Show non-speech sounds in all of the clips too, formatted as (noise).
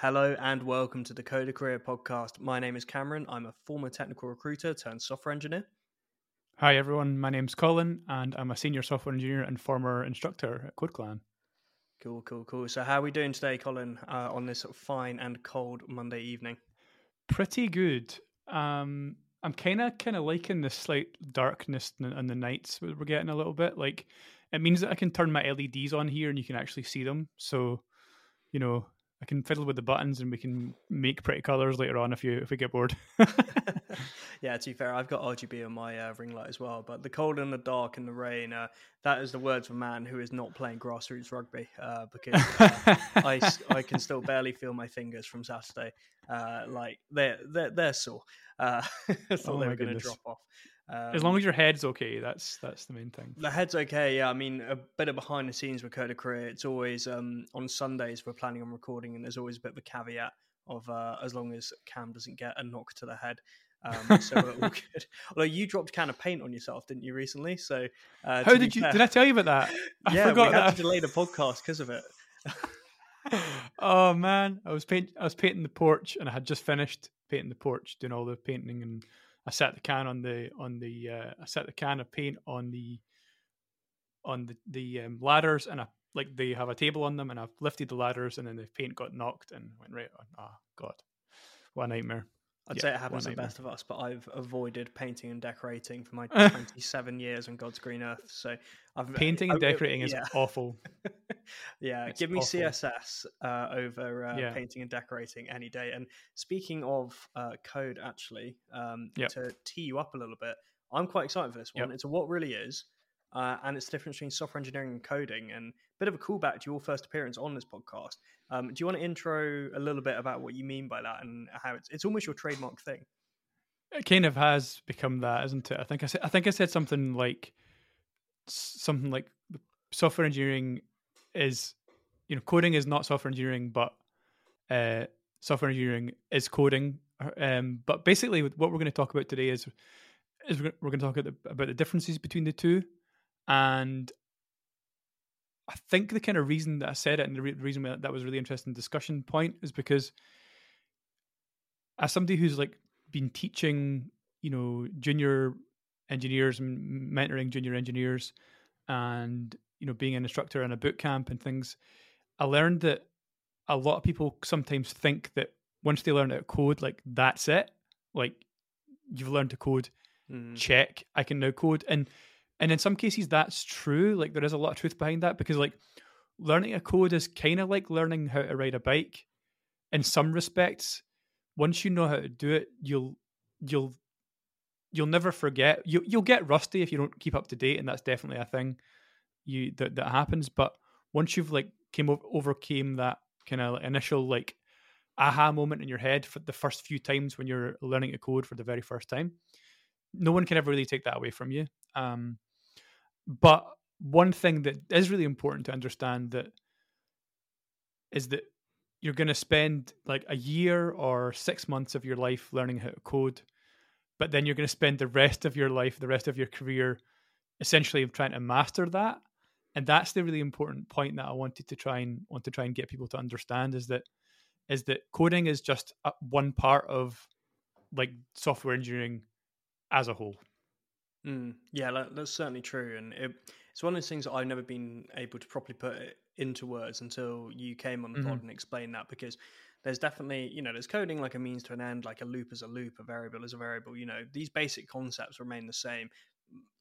Hello and welcome to the Coder Career Podcast. My name is Cameron. I'm a former technical recruiter turned software engineer. Hi everyone, my name's Colin and I'm a senior software engineer and former instructor at CodeClan. Cool, cool, cool. So, how are we doing today, Colin, uh, on this fine and cold Monday evening? Pretty good. Um, I'm kind of kind of liking the slight darkness and the nights we're getting a little bit. Like, it means that I can turn my LEDs on here and you can actually see them. So, you know, I can fiddle with the buttons and we can make pretty colors later on if you if we get bored. (laughs) (laughs) yeah, to be fair, I've got RGB on my uh, ring light as well. But the cold and the dark and the rain, uh, that is the words of a man who is not playing grassroots rugby uh, because uh, I, (laughs) I can still barely feel my fingers from Saturday. Uh, like they're they're, they're sore. Uh, I thought oh they were going to drop off. Um, as long as your head's okay, that's that's the main thing. The head's okay. Yeah, I mean, a bit of behind the scenes with Coder Career. It's always um, on Sundays we're planning on recording, and there's always a bit of a caveat of uh, as long as Cam doesn't get a knock to the head. Um, (laughs) so we're all good. Although you dropped a can of paint on yourself, didn't you recently? So uh, how did you? Fair, did I tell you about that? (laughs) I yeah, forgot we had that. to delay the podcast because of it. (laughs) oh man, I was paint. I was painting the porch, and I had just finished painting the porch, doing all the painting and I set the can on the on the uh, I set the can of paint on the on the the um, ladders, and I like they have a table on them, and I've lifted the ladders, and then the paint got knocked and went right on. Oh God, what a nightmare! I'd yeah, say it happens to the best of us, but I've avoided painting and decorating for my (laughs) 27 years on God's green earth. So I've painting and decorating is awful. (laughs) yeah, it's give me awful. CSS uh, over uh, yeah. painting and decorating any day. And speaking of uh, code, actually, um, yep. to tee you up a little bit, I'm quite excited for this one. Yep. It's a what really is, uh, and it's the difference between software engineering and coding. And a bit of a callback to your first appearance on this podcast. Um, do you want to intro a little bit about what you mean by that and how it's it's almost your trademark thing? It kind of has become that, isn't it? I think I said I think I said something like something like software engineering is you know coding is not software engineering, but uh, software engineering is coding. Um, but basically, what we're going to talk about today is is we're going to talk about the, about the differences between the two, and I think the kind of reason that I said it and the re- reason that was really interesting discussion point is because as somebody who's like been teaching, you know, junior engineers and mentoring junior engineers and, you know, being an instructor in a boot camp and things, I learned that a lot of people sometimes think that once they learn how to code, like that's it. Like you've learned to code, mm. check, I can now code. And and in some cases, that's true. Like there is a lot of truth behind that because like learning a code is kind of like learning how to ride a bike. In some respects, once you know how to do it, you'll you'll you'll never forget. You you'll get rusty if you don't keep up to date, and that's definitely a thing you that that happens. But once you've like came over, overcame that kind of initial like aha moment in your head for the first few times when you're learning to code for the very first time, no one can ever really take that away from you. Um, but one thing that is really important to understand that is that you're going to spend like a year or six months of your life learning how to code, but then you're going to spend the rest of your life, the rest of your career, essentially trying to master that. And that's the really important point that I wanted to try and want to try and get people to understand is that is that coding is just one part of like software engineering as a whole. Mm, yeah, that, that's certainly true, and it, it's one of those things that I've never been able to properly put it into words until you came on the mm-hmm. pod and explained that. Because there's definitely, you know, there's coding like a means to an end, like a loop is a loop, a variable is a variable. You know, these basic concepts remain the same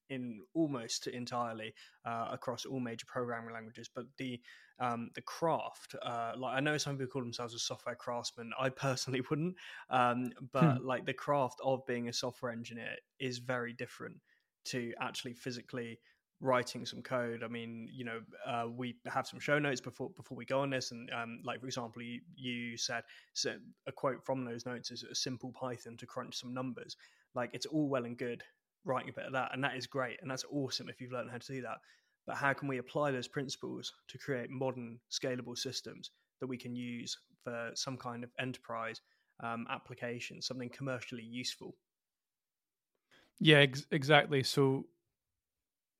in almost entirely uh, across all major programming languages. But the um, the craft, uh, like I know some people call themselves a software craftsman. I personally (laughs) wouldn't, um, but hmm. like the craft of being a software engineer is very different to actually physically writing some code. I mean, you know, uh, we have some show notes before before we go on this, and um, like for example, you, you said so a quote from those notes is a simple Python to crunch some numbers. Like it's all well and good writing a bit of that, and that is great, and that's awesome if you've learned how to do that. But how can we apply those principles to create modern, scalable systems that we can use for some kind of enterprise um, application, something commercially useful? Yeah, ex- exactly. So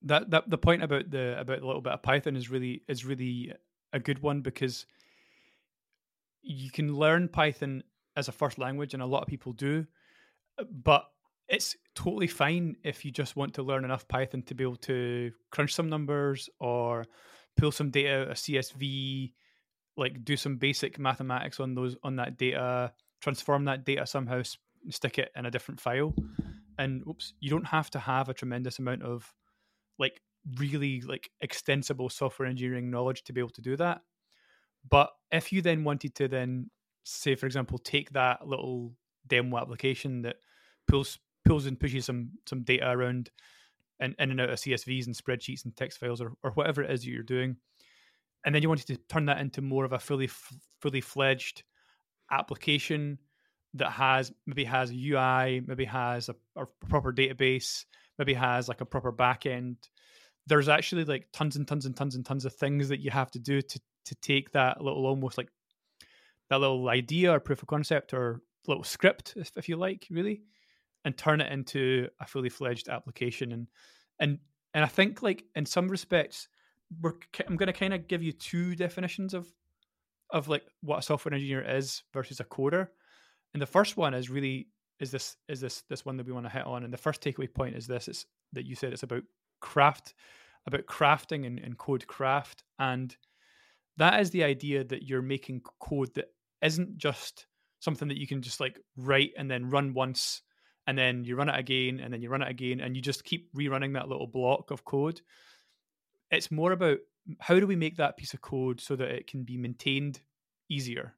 that that the point about the about a little bit of Python is really is really a good one because you can learn Python as a first language, and a lot of people do, but it's totally fine if you just want to learn enough Python to be able to crunch some numbers or pull some data out of CSV, like do some basic mathematics on those on that data, transform that data somehow, stick it in a different file, and oops, you don't have to have a tremendous amount of like really like extensible software engineering knowledge to be able to do that. But if you then wanted to then say, for example, take that little demo application that pulls pulls and pushes some some data around and in and out of CSVs and spreadsheets and text files or, or whatever it is that you're doing, and then you wanted to turn that into more of a fully fully fledged application that has maybe has a UI, maybe has a, a proper database, maybe has like a proper backend. There's actually like tons and tons and tons and tons of things that you have to do to to take that little almost like that little idea or proof of concept or little script, if, if you like, really, and turn it into a fully fledged application. And and and I think like in some respects, we're I'm going to kind of give you two definitions of of like what a software engineer is versus a coder. And the first one is really is this is this this one that we want to hit on. And the first takeaway point is this: is that you said it's about craft, about crafting and, and code craft, and that is the idea that you're making code that isn't just something that you can just like write and then run once and then you run it again and then you run it again and you just keep rerunning that little block of code. It's more about how do we make that piece of code so that it can be maintained easier?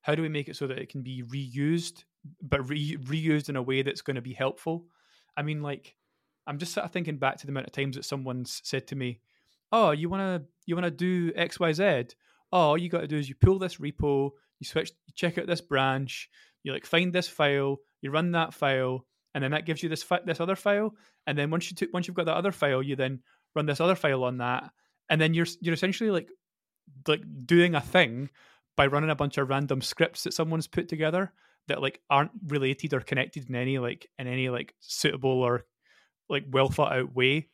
How do we make it so that it can be reused but re- reused in a way that's going to be helpful? I mean like i'm just sort of thinking back to the amount of times that someone's said to me oh you want to you want to do xyz oh all you got to do is you pull this repo you switch you check out this branch you like find this file you run that file and then that gives you this fi- this other file and then once you t- once you've got that other file you then run this other file on that and then you're you're essentially like like doing a thing by running a bunch of random scripts that someone's put together that like aren't related or connected in any like in any like suitable or like well thought out way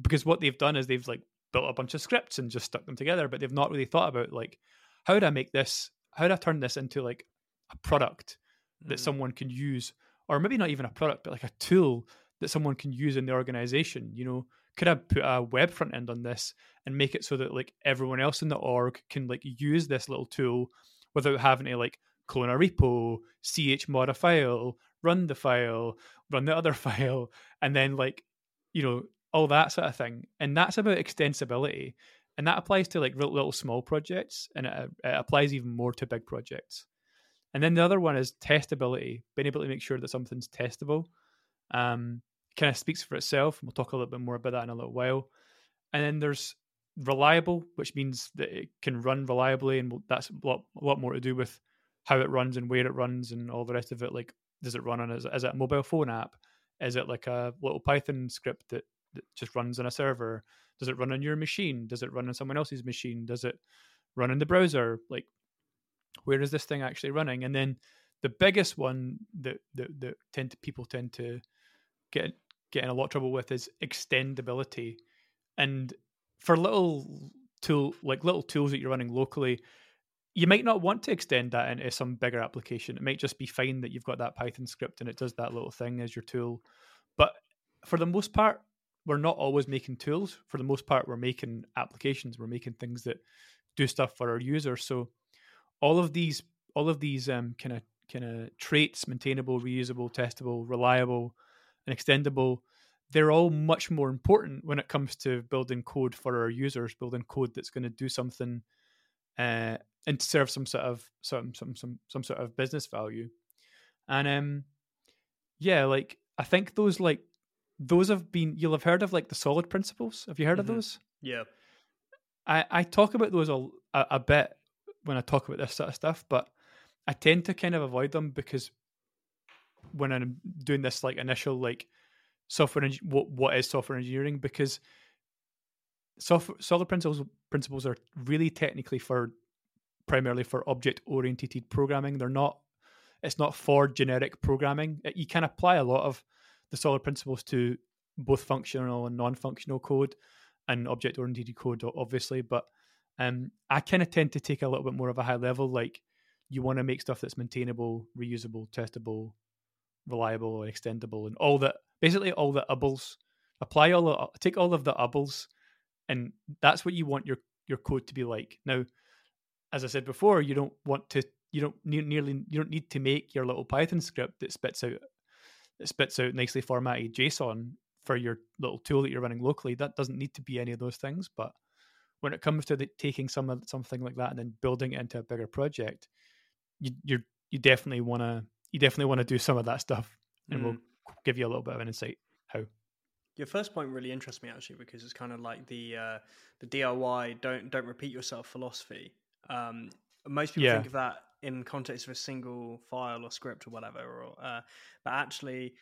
because what they've done is they've like built a bunch of scripts and just stuck them together but they've not really thought about like how do i make this how do i turn this into like a product that mm. someone can use or maybe not even a product but like a tool that someone can use in the organization you know? Could i put a web front end on this and make it so that like everyone else in the org can like use this little tool without having to like clone a repo chmod a file run the file run the other (laughs) file and then like you know all that sort of thing. And that's about extensibility. And that applies to like little small projects and it, it applies even more to big projects and then the other one is testability, being able to make sure that something's testable. Um, kind of speaks for itself. We'll talk a little bit more about that in a little while. And then there's reliable, which means that it can run reliably, and that's a lot, a lot more to do with how it runs and where it runs and all the rest of it. Like, does it run on is, is it a mobile phone app? Is it like a little Python script that, that just runs on a server? Does it run on your machine? Does it run on someone else's machine? Does it run in the browser? Like, where is this thing actually running? And then the biggest one that that, that tend to, people tend to get get in a lot of trouble with is extendability. And for little tool like little tools that you're running locally, you might not want to extend that into some bigger application. It might just be fine that you've got that Python script and it does that little thing as your tool. But for the most part, we're not always making tools. For the most part, we're making applications. We're making things that do stuff for our users. So all of these all of these um, kind of kind of traits maintainable reusable testable reliable and extendable they're all much more important when it comes to building code for our users building code that's going to do something uh, and serve some sort of some some some some sort of business value. And um yeah like i think those like those have been you'll have heard of like the solid principles. Have you heard mm-hmm. of those? Yeah. I i talk about those a, a, a bit when I talk about this sort of stuff, but I tend to kind of avoid them because when I'm doing this like initial like software what what is software engineering because software solid principles principles are really technically for primarily for object oriented programming. They're not it's not for generic programming. You can apply a lot of the solid principles to both functional and non-functional code and object oriented code obviously, but um, I kind of tend to take a little bit more of a high level, like you want to make stuff that's maintainable, reusable, testable, reliable, or extendable, and all that. Basically, all the ubbles. Apply all the, take all of the ubbles, and that's what you want your your code to be like. Now, as I said before, you don't want to you don't nearly you don't need to make your little Python script that spits out that spits out nicely formatted JSON for your little tool that you're running locally. That doesn't need to be any of those things. But when it comes to the, taking some of something like that and then building it into a bigger project, you you you definitely want to you definitely want to do some of that stuff, and mm. we'll give you a little bit of an insight how. Your first point really interests me actually because it's kind of like the uh, the DRY don't don't repeat yourself philosophy. Um, most people yeah. think of that in context of a single file or script or whatever, or uh, but actually,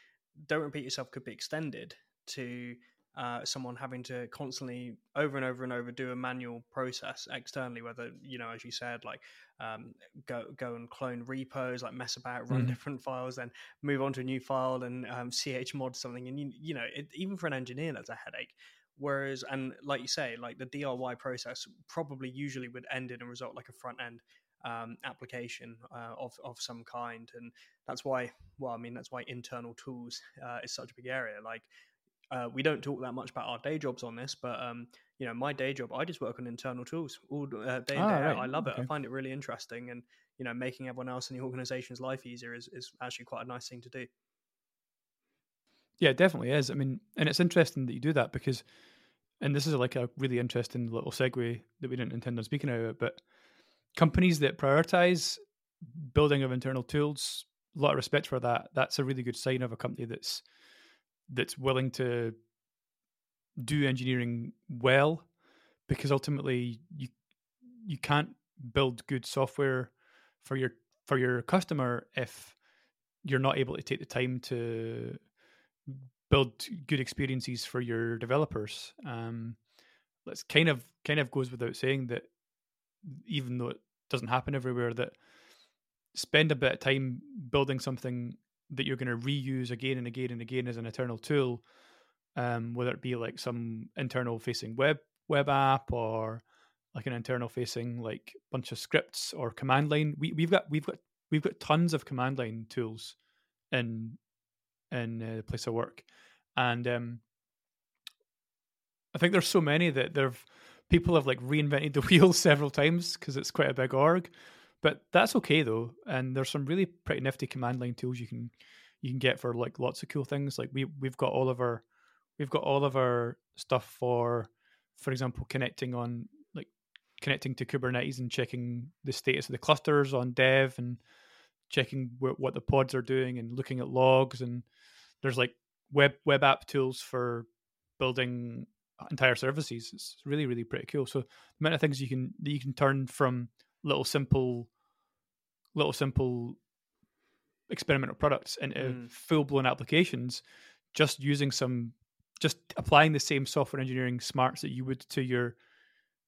don't repeat yourself could be extended to uh, someone having to constantly over and over and over do a manual process externally, whether you know, as you said, like um, go go and clone repos, like mess about, run mm. different files, then move on to a new file and um, chmod something, and you you know, it, even for an engineer, that's a headache. Whereas, and like you say, like the DRY process probably usually would end in a result like a front end um, application uh, of of some kind, and that's why. Well, I mean, that's why internal tools uh, is such a big area. Like, uh, we don't talk that much about our day jobs on this, but um, you know, my day job, I just work on internal tools all uh, day in oh, day right. out. I love it. I find it really interesting, and you know, making everyone else in the organization's life easier is is actually quite a nice thing to do. Yeah, it definitely is. I mean, and it's interesting that you do that because, and this is like a really interesting little segue that we didn't intend on speaking about, but companies that prioritize building of internal tools, a lot of respect for that. That's a really good sign of a company that's that's willing to do engineering well, because ultimately you you can't build good software for your for your customer if you're not able to take the time to build good experiences for your developers. Um, that's kind of kind of goes without saying that even though it doesn't happen everywhere, that spend a bit of time building something that you're going to reuse again and again and again as an eternal tool, um, whether it be like some internal facing web web app or like an internal facing like bunch of scripts or command line. We we've got we've got we've got tons of command line tools in in uh, the place of work, and um, I think there's so many that there've people have like reinvented the (laughs) wheel several times because it's quite a big org. But that's okay though, and there's some really pretty nifty command line tools you can you can get for like lots of cool things. Like we we've got all of our we've got all of our stuff for, for example, connecting on like connecting to Kubernetes and checking the status of the clusters on dev and checking wh- what the pods are doing and looking at logs and there's like web web app tools for building entire services. It's really really pretty cool. So the amount of things you can you can turn from little simple little simple experimental products into mm. full blown applications, just using some just applying the same software engineering smarts that you would to your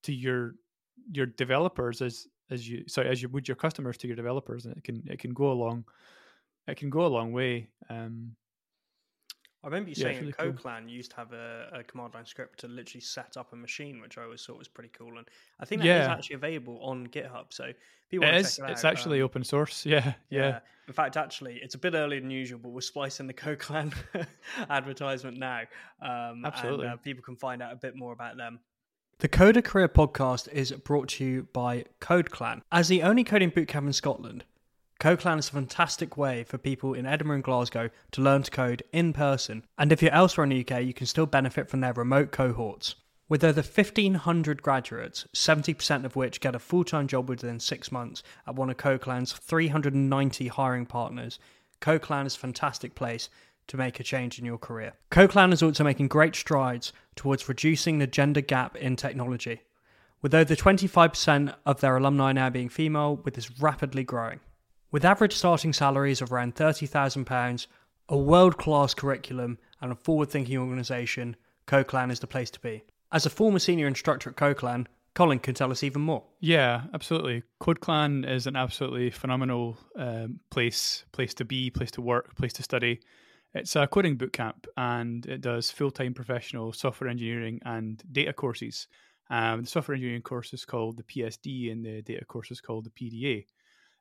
to your your developers as as you sorry as you would your customers to your developers and it can it can go along it can go a long way um I remember you yeah, saying really CodeClan cool. used to have a, a, command line script to literally set up a machine, which I always thought was pretty cool. And I think that yeah. is actually available on GitHub. So people it is. It it's out, actually um, open source. (laughs) Yeah, yeah, yeah. In fact, actually, it's a bit earlier than usual, but we're splicing the CodeClan (laughs) advertisement now. Um, Absolutely. And, uh, people can find out a bit more about them. The Coder Career Podcast is brought to you by CodeClan. As the only coding bootcamp in Scotland, CodeClan is a fantastic way for people in Edinburgh and Glasgow to learn to code in person, and if you're elsewhere in the UK, you can still benefit from their remote cohorts. With over 1,500 graduates, 70% of which get a full time job within six months at one of CodeClan's 390 hiring partners, CodeClan is a fantastic place to make a change in your career. CodeClan is also making great strides towards reducing the gender gap in technology, with over 25% of their alumni now being female, with this rapidly growing. With average starting salaries of around £30,000, a world class curriculum, and a forward thinking organisation, CodeClan is the place to be. As a former senior instructor at CodeClan, Colin can tell us even more. Yeah, absolutely. CodeClan is an absolutely phenomenal um, place place to be, place to work, place to study. It's a coding bootcamp and it does full time professional software engineering and data courses. Um, the software engineering course is called the PSD and the data course is called the PDA.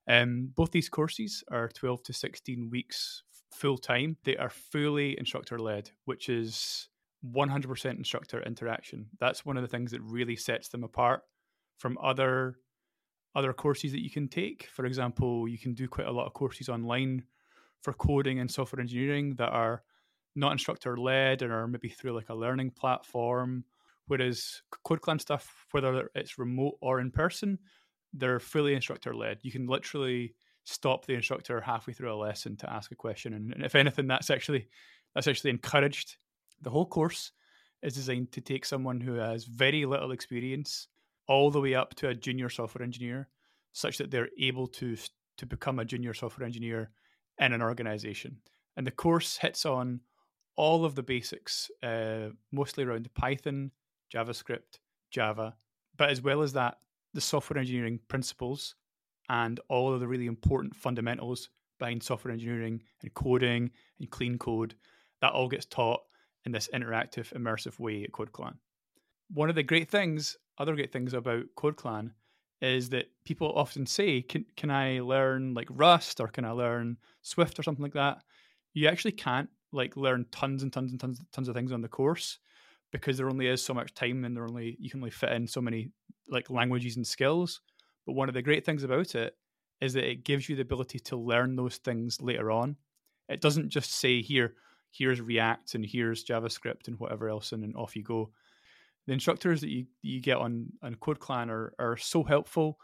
Um, both these courses are 12 to 16 weeks full time. They are fully instructor led, which is 100% instructor interaction. That's one of the things that really sets them apart from other other courses that you can take. For example, you can do quite a lot of courses online for coding and software engineering that are not instructor led and are maybe through like a learning platform. Whereas CodeClan stuff, whether it's remote or in person, they're fully instructor led. You can literally stop the instructor halfway through a lesson to ask a question, and, and if anything, that's actually that's actually encouraged. The whole course is designed to take someone who has very little experience all the way up to a junior software engineer, such that they're able to to become a junior software engineer in an organization. And the course hits on all of the basics, uh, mostly around Python, JavaScript, Java, but as well as that, the software engineering principles and all of the really important fundamentals behind software engineering and coding and clean code. That all gets taught in this interactive, immersive way at CodeClan. One of the great things, other great things about CodeClan is that people often say, can, can I learn like Rust or can I learn Swift or something like that? You actually can't like learn tons and tons and tons, tons of things on the course because there only is so much time and there only you can only fit in so many like languages and skills. But one of the great things about it is that it gives you the ability to learn those things later on. It doesn't just say here, here's React and here's JavaScript and whatever else, and then off you go. The instructors that you you get on on CodeClan are are so helpful,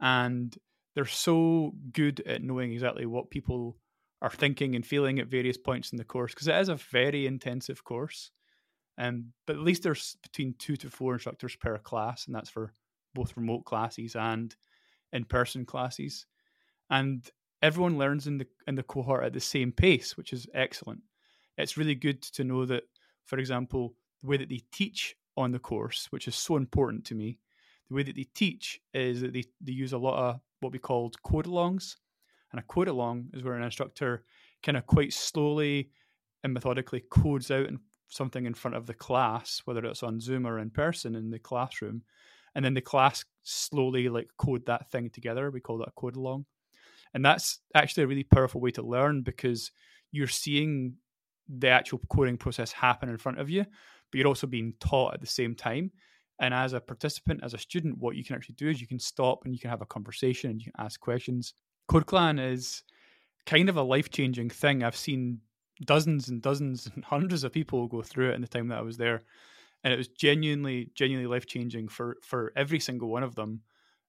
and they're so good at knowing exactly what people are thinking and feeling at various points in the course because it is a very intensive course. Um, but at least there's between two to four instructors per class, and that's for both remote classes and in-person classes. And everyone learns in the in the cohort at the same pace, which is excellent. It's really good to know that, for example, the way that they teach on the course, which is so important to me, the way that they teach is that they, they use a lot of what we called code alongs. And a code along is where an instructor kind of quite slowly and methodically codes out something in front of the class, whether it's on Zoom or in person in the classroom, and then the class slowly like code that thing together. We call that a code along, and that's actually a really powerful way to learn because you're seeing the actual coding process happen in front of you, but you're also being taught at the same time. And as a participant, as a student, what you can actually do is you can stop and you can have a conversation and you can ask questions. Code Clan is kind of a life changing thing. I've seen dozens and dozens and hundreds of people go through it in the time that I was there, and it was genuinely, genuinely life changing for for every single one of them.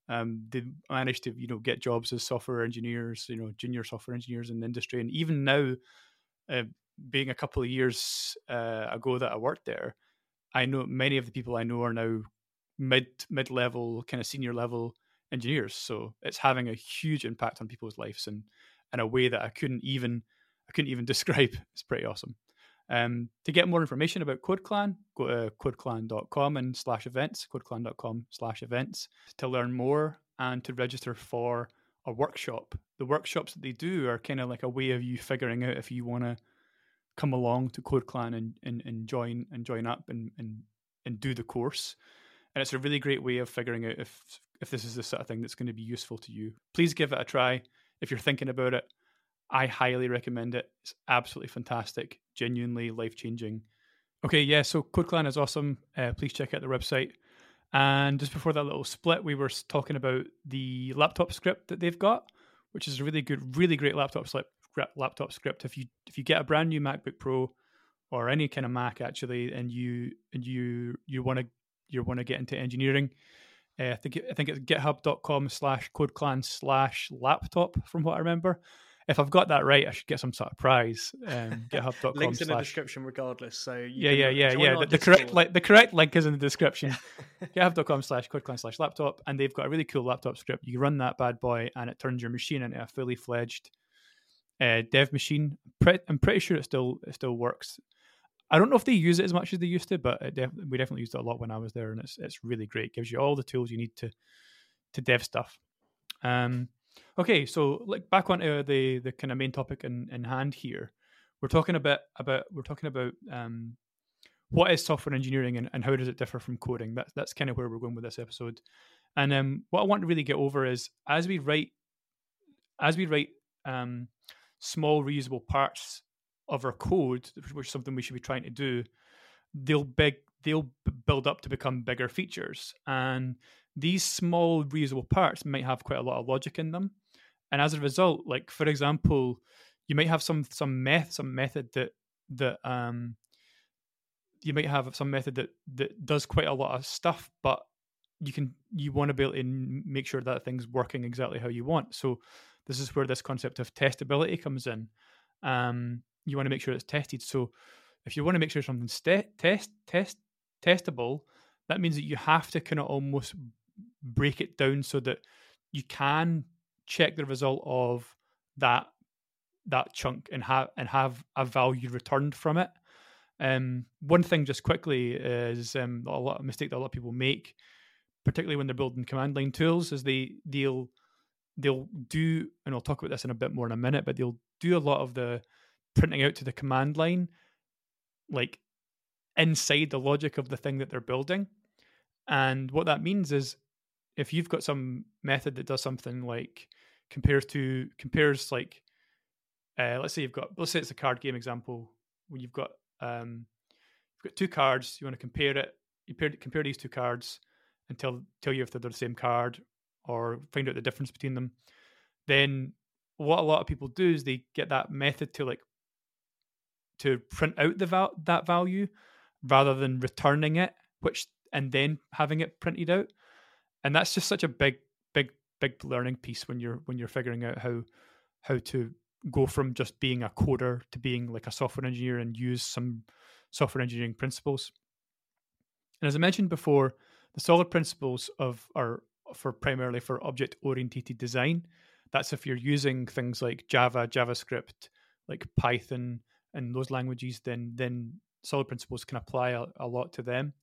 Um, they managed to you know get jobs as software engineers, you know, junior software engineers in the industry, and even now, uh, being a couple of years uh, ago that I worked there, I know many of the people I know are now mid mid level, kind of senior level engineers. So it's having a huge impact on people's lives and in a way that I couldn't even I couldn't even (laughs) describe. It's pretty awesome. Um, to get more information about CodeClan, go to codeclan.com and slash events, codeclan.com slash events to learn more and to register for a workshop. The workshops that they do are kind of like a way of you figuring out if you want to come along to CodeClan and, and, and join and join up and, and and do the course. And it's a really great way of figuring out if if this is the sort of thing that's going to be useful to you. Please give it a try. If you're thinking about it, I highly recommend it. It's absolutely fantastic, genuinely life changing. Okay, yeah, so CodeClan is awesome. Uh, please check out their website. And just before that little split, we were talking about the laptop script that they've got, which is a really good, really great laptop script. Laptop script. If you if you get a brand new MacBook Pro or any kind of Mac actually, and you and you you want to you want to get into engineering, uh, I think I think it's github.com slash codeclan slash laptop from what I remember if I've got that right, I should get some sort of prize. Um, (laughs) GitHub.com. Links in the description, regardless. So yeah, yeah, yeah, yeah. The, the correct like the correct link is in the description. (laughs) GitHub.com slash codeclan slash laptop, and they've got a really cool laptop script. You run that bad boy, and it turns your machine into a fully fledged uh, dev machine. I'm pretty sure it still it still works. I don't know if they use it as much as they used to, but def- we definitely used it a lot when I was there, and it's it's really great. It gives you all the tools you need to to dev stuff. Um, Okay, so like back onto the the kind of main topic in, in hand here. We're talking a bit about we're talking about um, what is software engineering and, and how does it differ from coding. That's that's kind of where we're going with this episode. And um, what I want to really get over is as we write as we write um, small reusable parts of our code, which is something we should be trying to do, they'll big they'll build up to become bigger features, and these small reusable parts might have quite a lot of logic in them, and as a result, like for example, you might have some some meth some method that that um you might have some method that that does quite a lot of stuff, but you can you want to be able to make sure that thing's working exactly how you want. So this is where this concept of testability comes in. Um, you want to make sure it's tested. So if you want to make sure something's st- test test testable, that means that you have to kind of almost break it down so that you can check the result of that that chunk and have and have a value returned from it. Um, one thing, just quickly, is um, a lot of mistake that a lot of people make, particularly when they're building command line tools, is they they'll they'll do, and I'll talk about this in a bit more in a minute, but they'll do a lot of the printing out to the command line, like inside the logic of the thing that they're building. And what that means is if you've got some method that does something like compares to compares like uh, let's say you've got let's say it's a card game example where you've got um, you've got two cards you want to compare it you compare, compare these two cards and tell tell you if they're the same card or find out the difference between them then what a lot of people do is they get that method to like to print out the val- that value rather than returning it which and then having it printed out and that's just such a big big big learning piece when you're when you're figuring out how how to go from just being a coder to being like a software engineer and use some software engineering principles. And as I mentioned before, the solid principles of are for primarily for object oriented design. That's if you're using things like Java, JavaScript, like Python, and those languages, then then solid principles can apply a, a lot to them.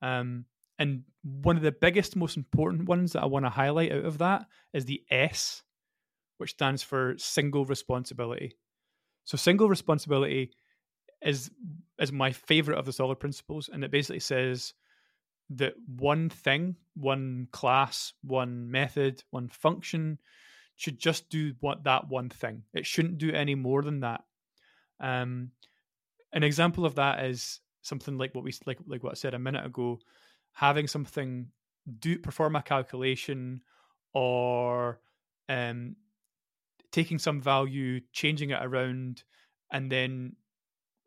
Um, and one of the biggest, most important ones that I want to highlight out of that is the S which stands for single responsibility. So single responsibility is is my favorite of the solid principles, and it basically says that one thing, one class, one method, one function should just do what that one thing. It shouldn't do any more than that. Um, an example of that is something like what we like like what I said a minute ago, having something do perform a calculation or um, taking some value, changing it around, and then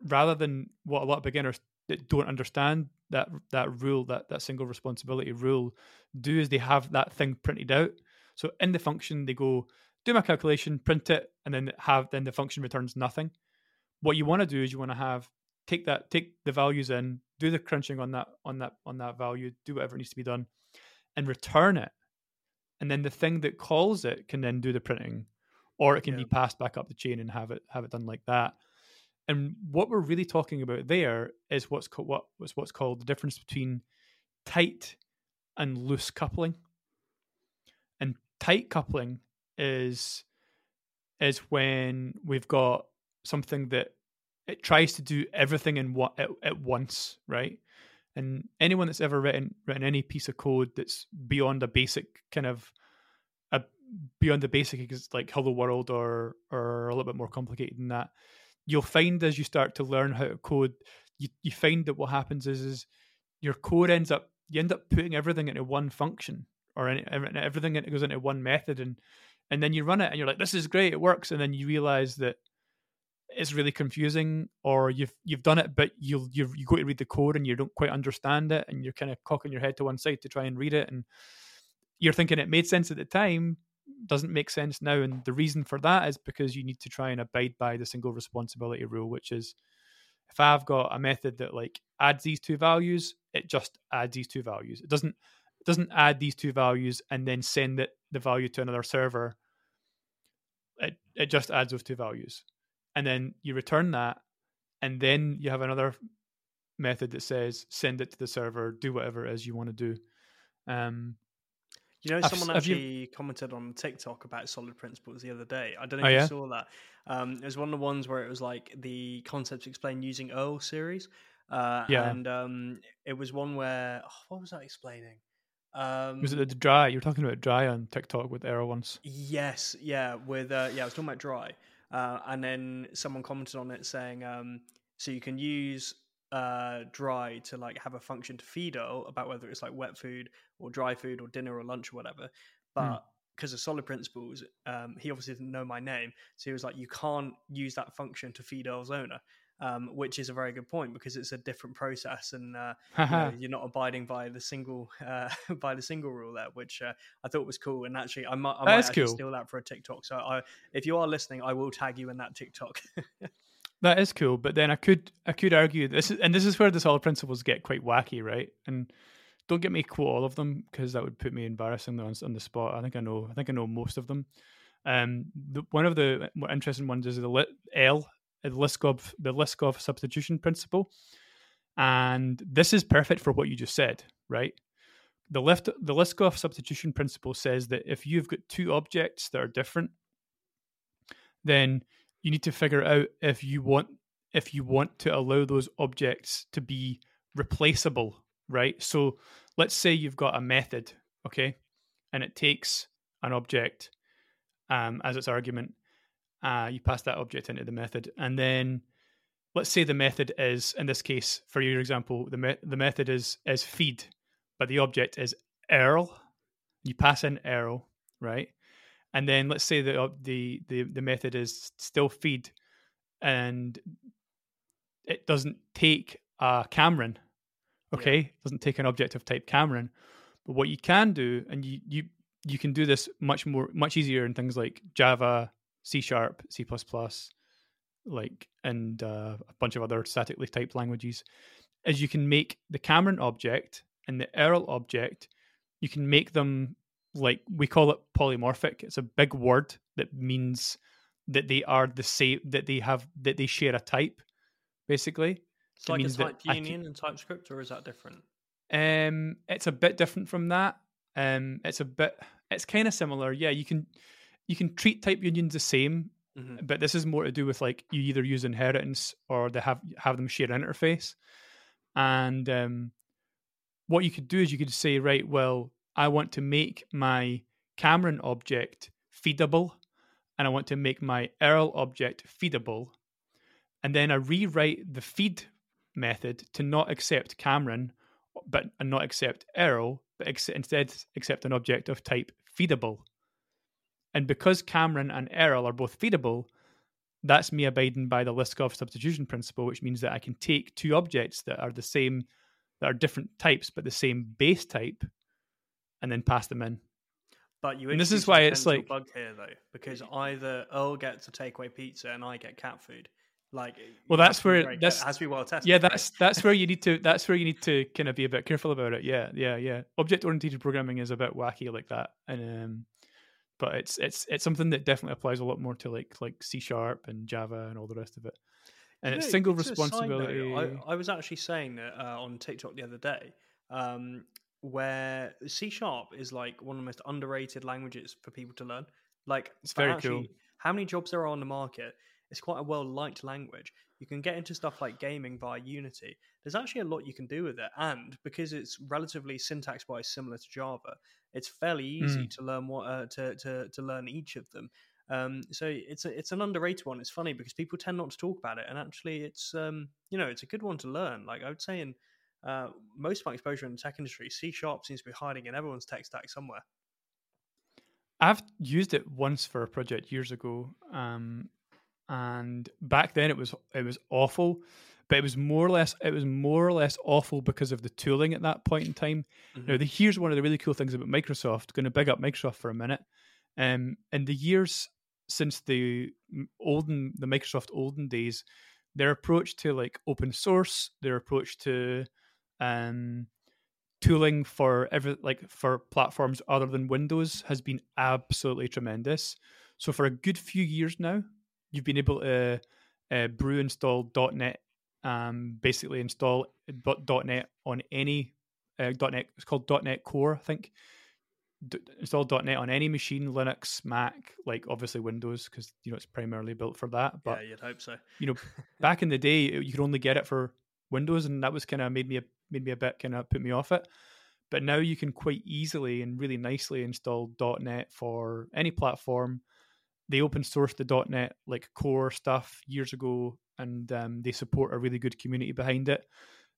rather than what a lot of beginners that don't understand that that rule, that that single responsibility rule, do is they have that thing printed out. So in the function, they go do my calculation, print it, and then have then the function returns nothing. What you want to do is you want to have take that take the values in, do the crunching on that on that on that value, do whatever needs to be done, and return it. And then the thing that calls it can then do the printing or it can yeah. be passed back up the chain and have it have it done like that. And what we're really talking about there is what's co- what was what's called the difference between tight and loose coupling. And tight coupling is is when we've got something that it tries to do everything in what at, at once, right? And anyone that's ever written written any piece of code that's beyond a basic kind of beyond the basic like hello world or or a little bit more complicated than that you'll find as you start to learn how to code you, you find that what happens is is your code ends up you end up putting everything into one function or any, everything goes into one method and and then you run it and you're like this is great it works and then you realize that it's really confusing or you've you've done it but you'll you've, you go to read the code and you don't quite understand it and you're kind of cocking your head to one side to try and read it and you're thinking it made sense at the time doesn't make sense now. And the reason for that is because you need to try and abide by the single responsibility rule, which is if I've got a method that like adds these two values, it just adds these two values. It doesn't it doesn't add these two values and then send it the value to another server. It it just adds those two values. And then you return that, and then you have another method that says send it to the server, do whatever it is you want to do. Um, you know, someone have, actually you... commented on TikTok about solid principles the other day. I don't know oh, if oh, yeah? you saw that. Um, it was one of the ones where it was like the concepts explained using Earl series. Uh, yeah. And um, it was one where, oh, what was I explaining? Um, Was it the dry? You were talking about dry on TikTok with Errol once. Yes, yeah, with uh, yeah, I was talking about dry, uh, and then someone commented on it saying, um, so you can use uh, dry to like have a function to feed Fido about whether it's like wet food or dry food or dinner or lunch or whatever, but because of solid principles, um, he obviously didn't know my name, so he was like, you can't use that function to feed owner. Um, which is a very good point because it's a different process and uh, you know, (laughs) you're not abiding by the single uh, (laughs) by the single rule there, which uh, I thought was cool. And actually, I might, I might actually cool. steal that for a TikTok. So I, if you are listening, I will tag you in that TikTok. (laughs) that is cool, but then I could I could argue this, is, and this is where the solid principles get quite wacky, right? And don't get me quote all of them because that would put me embarrassingly on, on the spot. I think I know. I think I know most of them. Um, the, one of the more interesting ones is the L the Liskov the Liskov substitution principle, and this is perfect for what you just said, right? The left the Liskov substitution principle says that if you've got two objects that are different, then you need to figure out if you want if you want to allow those objects to be replaceable, right? So let's say you've got a method, okay, and it takes an object um, as its argument, uh, you pass that object into the method, and then let's say the method is, in this case, for your example, the me- the method is is feed, but the object is Earl. You pass in Earl, right? And then let's say the the the, the method is still feed, and it doesn't take a Cameron, okay? Yeah. It doesn't take an object of type Cameron. But what you can do, and you you you can do this much more much easier in things like Java, C sharp, C like and uh, a bunch of other statically typed languages, is you can make the Cameron object and the Earl object, you can make them like we call it polymorphic. It's a big word that means that they are the same that they have that they share a type, basically. It's it like a type union can, in TypeScript, or is that different? Um, it's a bit different from that. Um, it's a bit, it's kind of similar. Yeah, you can you can treat type unions the same, mm-hmm. but this is more to do with like you either use inheritance or they have have them share an interface. And um, what you could do is you could say, right, well, I want to make my Cameron object feedable, and I want to make my Earl object feedable, and then I rewrite the feed method to not accept Cameron, but and not accept Earl, but ex- instead accept an object of type feedable. And because Cameron and Earl are both feedable, that's me abiding by the Liskov substitution principle, which means that I can take two objects that are the same, that are different types, but the same base type, and then pass them in. But you and this is why it's like bug here though, because either Earl gets a takeaway pizza and I get cat food. Like, well, that's where that's has to be well tested. Yeah, that's that's where you need to (laughs) that's where you need to kind of be a bit careful about it. Yeah, yeah, yeah. Object oriented programming is a bit wacky like that, and um, but it's it's it's something that definitely applies a lot more to like like C sharp and Java and all the rest of it. And you it's know, single responsibility. Note, I, I, was actually saying that uh, on TikTok the other day, um, where C sharp is like one of the most underrated languages for people to learn. Like it's very actually, cool. How many jobs there are on the market? It's quite a well liked language. You can get into stuff like gaming via Unity. There's actually a lot you can do with it, and because it's relatively syntax wise similar to Java, it's fairly easy mm. to learn what uh, to, to to learn each of them. Um, so it's a, it's an underrated one. It's funny because people tend not to talk about it, and actually, it's um, you know it's a good one to learn. Like I would say, in uh, most of my exposure in the tech industry, C sharp seems to be hiding in everyone's tech stack somewhere. I've used it once for a project years ago, um, and back then it was it was awful but it was more or less it was more or less awful because of the tooling at that point in time. Mm-hmm. Now, the, here's one of the really cool things about Microsoft. Going to big up Microsoft for a minute. Um, in the years since the olden the Microsoft olden days, their approach to like open source, their approach to um, tooling for every like for platforms other than Windows has been absolutely tremendous. So for a good few years now, you've been able to uh, brew install .NET um, basically install .NET on any uh, .NET. It's called .NET Core, I think. D- install .NET on any machine, Linux, Mac, like obviously Windows, because you know it's primarily built for that. But yeah, you'd hope so. (laughs) you know, back in the day, you could only get it for Windows, and that was kind of made me a, made me a bit kind of put me off it. but now you can quite easily and really nicely install .NET for any platform. They open sourced the .NET like core stuff years ago, and um, they support a really good community behind it.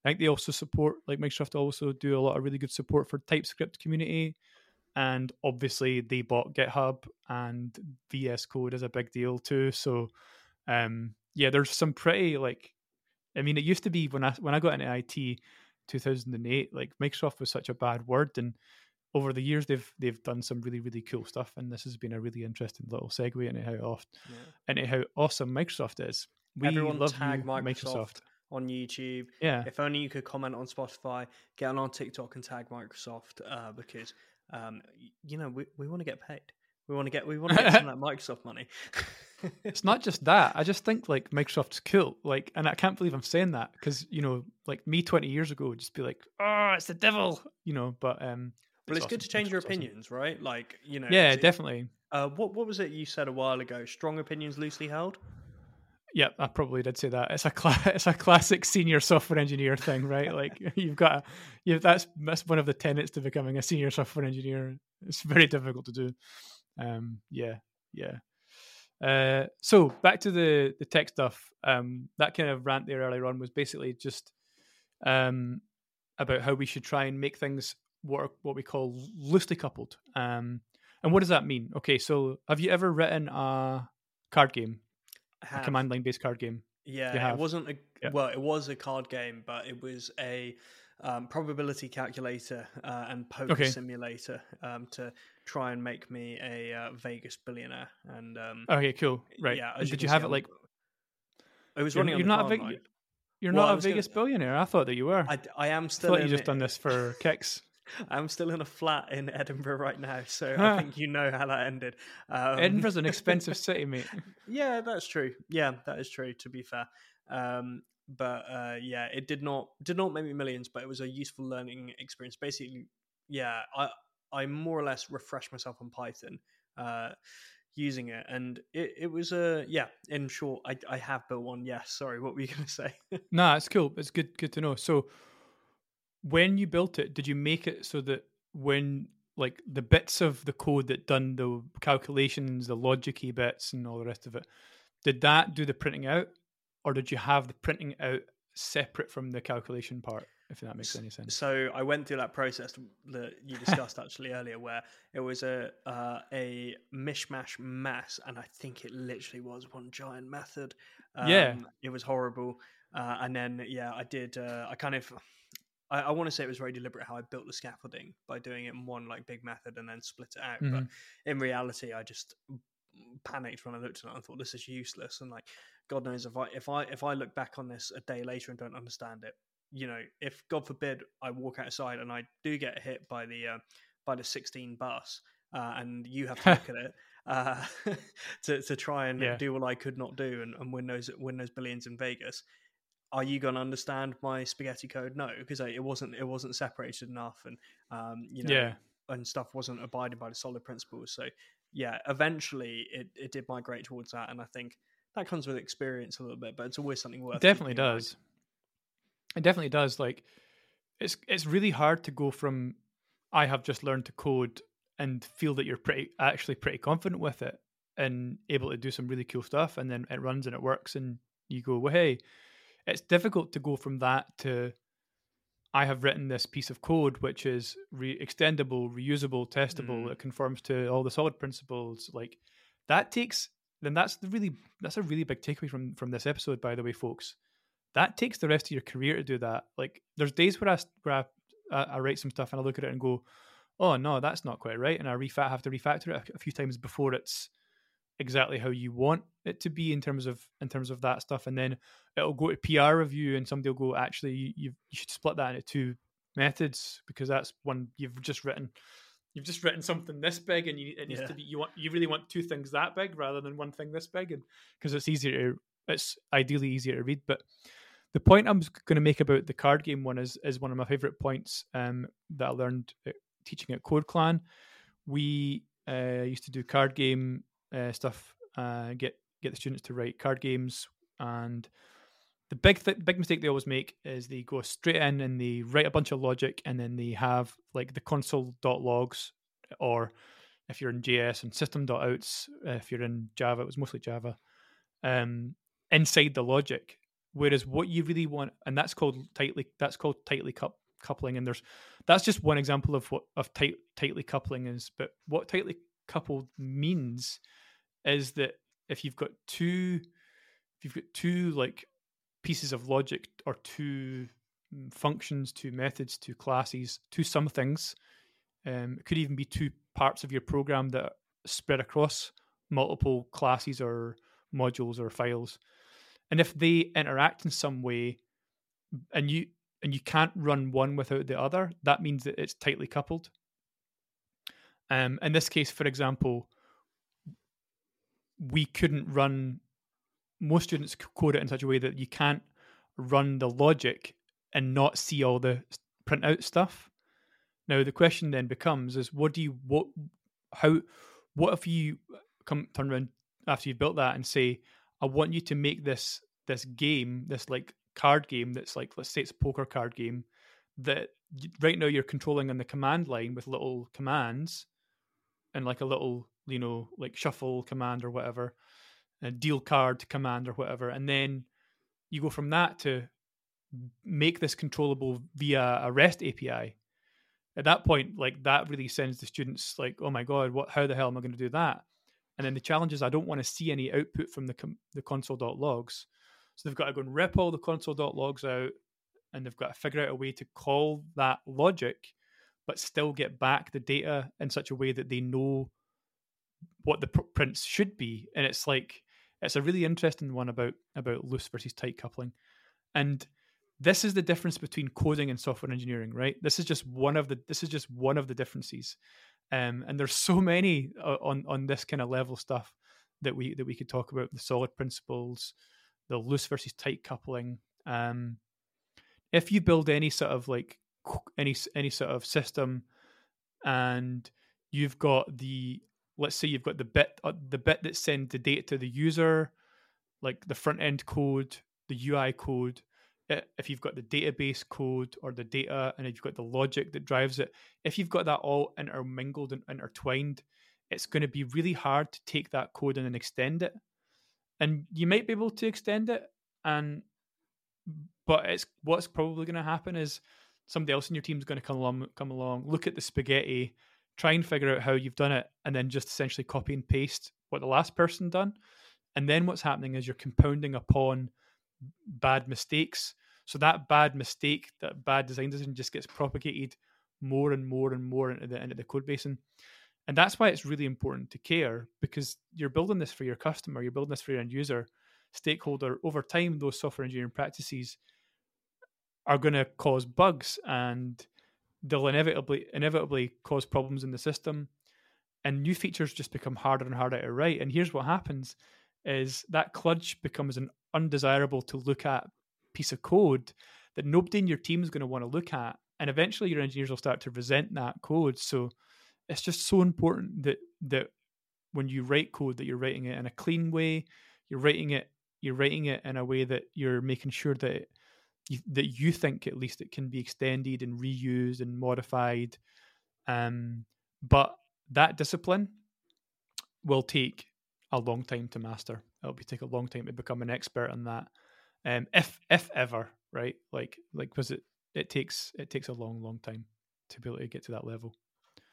I think they also support, like Microsoft, also do a lot of really good support for TypeScript community, and obviously they bought GitHub, and VS Code is a big deal too. So, um, yeah, there's some pretty like, I mean, it used to be when I when I got into IT, 2008, like Microsoft was such a bad word, and over the years they've they've done some really really cool stuff, and this has been a really interesting little segue into how yeah. into how awesome Microsoft is. We Everyone love tag you, Microsoft. Microsoft on YouTube. Yeah. If only you could comment on Spotify, get on TikTok and tag Microsoft uh, because um, you know we, we want to get paid. We want to get we want to get some of that (laughs) Microsoft money. it's (laughs) not just that. I just think like Microsoft's cool. Like, and I can't believe I'm saying that because you know, like me 20 years ago would just be like, oh, it's the devil, you know. But um, well, it's, it's awesome. good to change your opinions, awesome. right? Like, you know, yeah, definitely. Uh, what what was it you said a while ago? Strong opinions loosely held. Yeah, I probably did say that. It's a cla- (laughs) it's a classic senior software engineer thing, right? (laughs) like (laughs) you've got you that's that's one of the tenets to becoming a senior software engineer. It's very difficult to do. Um, yeah, yeah. Uh, so back to the the tech stuff. Um, that kind of rant there earlier on was basically just um, about how we should try and make things what what we call loosely coupled. Um, and what does that mean? Okay, so have you ever written a card game a command line based card game. Yeah, it wasn't a yeah. well, it was a card game, but it was a um, probability calculator uh, and poker okay. simulator um, to try and make me a uh, Vegas billionaire. And um, okay, cool, right? Yeah, did you, you have it like? It was running. You're, not a Ve- You're well, not a Vegas gonna... billionaire. I thought that you were. I, I am still. I thought you just done this for (laughs) kicks. I'm still in a flat in Edinburgh right now, so I think you know how that ended. Um, Edinburgh's an (laughs) expensive city, mate. yeah, that's true. Yeah, that is true. To be fair, um, but uh, yeah, it did not did not make me millions, but it was a useful learning experience. Basically, yeah, I I more or less refreshed myself on Python. Uh, using it and it, it was a uh, yeah in short I, I have built one yes sorry what were you going (laughs) to say no nah, it's cool it's good good to know so when you built it, did you make it so that when like the bits of the code that done the calculations, the logicy bits, and all the rest of it, did that do the printing out, or did you have the printing out separate from the calculation part? If that makes any sense. So I went through that process that you (laughs) discussed actually earlier, where it was a uh, a mishmash mess, and I think it literally was one giant method. Um, yeah, it was horrible. Uh, and then yeah, I did. Uh, I kind of I, I want to say it was very deliberate how I built the scaffolding by doing it in one like big method and then split it out. Mm-hmm. But in reality, I just panicked when I looked at it and thought this is useless. And like, God knows if I if I if I look back on this a day later and don't understand it, you know, if God forbid I walk outside and I do get hit by the uh, by the 16 bus, uh, and you have to look at it (laughs) uh, (laughs) to to try and yeah. do what I could not do and, and win those win those billions in Vegas are you going to understand my spaghetti code? No, because it wasn't it wasn't separated enough, and um, you know, yeah. and stuff wasn't abiding by the solid principles. So yeah, eventually it it did migrate towards that, and I think that comes with experience a little bit, but it's always something worth. It definitely does. It definitely does. Like it's it's really hard to go from I have just learned to code and feel that you're pretty actually pretty confident with it and able to do some really cool stuff, and then it runs and it works, and you go, well, hey it's difficult to go from that to I have written this piece of code which is re- extendable, reusable, testable. Mm. It conforms to all the solid principles. Like that takes then that's the really that's a really big takeaway from from this episode. By the way, folks, that takes the rest of your career to do that. Like there's days where I where I, I, write some stuff and I look at it and go, oh no, that's not quite right, and I refat have to refactor it a few times before it's exactly how you want it to be in terms of in terms of that stuff and then it'll go to PR review and somebody will go actually you you should split that into two methods because that's one you've just written you've just written something this big and you it needs yeah. to be you want you really want two things that big rather than one thing this big and because it's easier to it's ideally easier to read but the point I'm going to make about the card game one is is one of my favorite points um, that I learned teaching at CodeClan. We uh, used to do card game uh, stuff, uh, get get the students to write card games, and the big th- big mistake they always make is they go straight in and they write a bunch of logic and then they have like the console.logs or if you're in JS and system.outs, if you're in Java, it was mostly Java, um, inside the logic. Whereas what you really want, and that's called tightly, that's called tightly cu- coupling. And there's that's just one example of what of tight, tightly coupling is. But what tightly coupled means is that if you've got two, if you've got two like pieces of logic or two mm, functions, two methods, two classes, two somethings. Um, it could even be two parts of your program that spread across multiple classes or modules or files. And if they interact in some way, and you and you can't run one without the other, that means that it's tightly coupled. Um, in this case, for example, we couldn't run most students code it in such a way that you can't run the logic and not see all the printout stuff. Now the question then becomes: Is what do you what how what if you uh, come turn around after you've built that and say, I want you to make this this game, this like card game that's like let's say it's a poker card game that right now you're controlling on the command line with little commands and like a little you know like shuffle command or whatever a deal card command or whatever, and then you go from that to make this controllable via a REST API. At that point, like that really sends the students like, oh my god, what? How the hell am I going to do that? And then the challenge is I don't want to see any output from the com- the console.logs, so they've got to go and rip all the console.logs out, and they've got to figure out a way to call that logic, but still get back the data in such a way that they know what the pr- prints should be. And it's like it's a really interesting one about about loose versus tight coupling, and this is the difference between coding and software engineering, right? This is just one of the this is just one of the differences, um, and there's so many uh, on on this kind of level stuff that we that we could talk about the solid principles, the loose versus tight coupling. Um, if you build any sort of like any any sort of system, and you've got the let's say you've got the bit uh, the bit that sends the data to the user, like the front end code, the UI code. If you've got the database code or the data, and if you've got the logic that drives it, if you've got that all intermingled and intertwined, it's going to be really hard to take that code and then extend it. And you might be able to extend it, and but it's what's probably going to happen is somebody else in your team is going to come along, come along, look at the spaghetti, try and figure out how you've done it, and then just essentially copy and paste what the last person done. And then what's happening is you're compounding upon bad mistakes. So that bad mistake, that bad design decision just gets propagated more and more and more into the into the code base. And, and that's why it's really important to care because you're building this for your customer, you're building this for your end user, stakeholder. Over time, those software engineering practices are going to cause bugs and they'll inevitably inevitably cause problems in the system and new features just become harder and harder to write. And here's what happens is that kludge becomes an undesirable to look at piece of code that nobody in your team is going to want to look at and eventually your engineers will start to resent that code. So it's just so important that that when you write code that you're writing it in a clean way you're writing it you're writing it in a way that you're making sure that it, you, that you think at least it can be extended and reused and modified. Um, but that discipline will take a long time to master. It'll be take a long time to become an expert on that. Um, if if ever, right? Like like because it it takes it takes a long long time to be able to get to that level.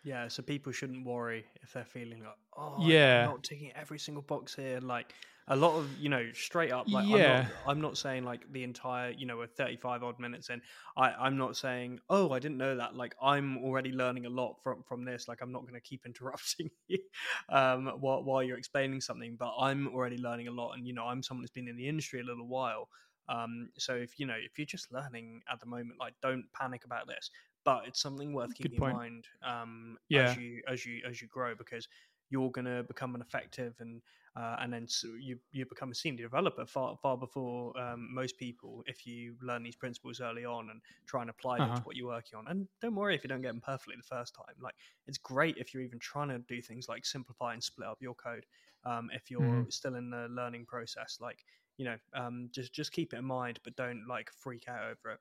Yeah, so people shouldn't worry if they're feeling like, oh, yeah, I'm not ticking every single box here. Like, a lot of you know straight up like yeah. I'm, not, I'm not saying like the entire you know we're 35 odd minutes in i i'm not saying oh i didn't know that like i'm already learning a lot from from this like i'm not going to keep (laughs) interrupting you um while, while you're explaining something but i'm already learning a lot and you know i'm someone who's been in the industry a little while um so if you know if you're just learning at the moment like don't panic about this but it's something worth keeping in mind um yeah. as you as you as you grow because you're going to become an effective and uh, and then so you you become a senior developer far far before um, most people if you learn these principles early on and try and apply them uh-huh. to what you're working on. And don't worry if you don't get them perfectly the first time. Like it's great if you're even trying to do things like simplify and split up your code. Um, if you're mm-hmm. still in the learning process, like you know, um, just just keep it in mind, but don't like freak out over it.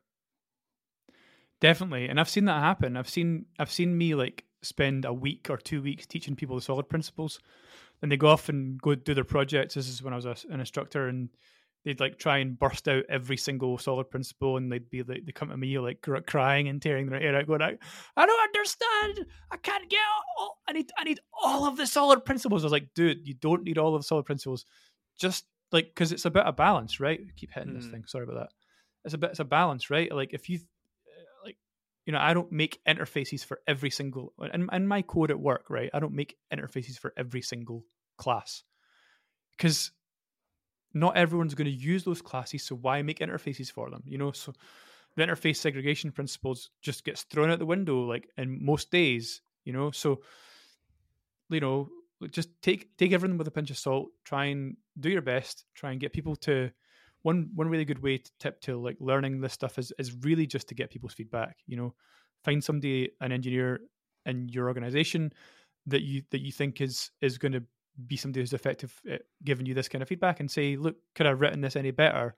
Definitely, and I've seen that happen. I've seen I've seen me like spend a week or two weeks teaching people the solid principles, and they go off and go do their projects. This is when I was a, an instructor, and they'd like try and burst out every single solid principle, and they'd be like, they come to me like crying and tearing their hair out, going, "I, I don't understand. I can't get all. I need, I need all of the solid principles." I was like, "Dude, you don't need all of the solid principles. Just like because it's a bit of balance, right? I keep hitting mm. this hmm. thing. Sorry about that. It's a bit, it's a balance, right? Like if you, you know, I don't make interfaces for every single, and in my code at work, right? I don't make interfaces for every single class because not everyone's going to use those classes so why make interfaces for them you know so the interface segregation principles just gets thrown out the window like in most days you know so you know just take take everything with a pinch of salt try and do your best try and get people to one one really good way to tip to like learning this stuff is is really just to get people's feedback you know find somebody an engineer in your organization that you that you think is is going to be somebody who's effective at giving you this kind of feedback and say, look, could I have written this any better?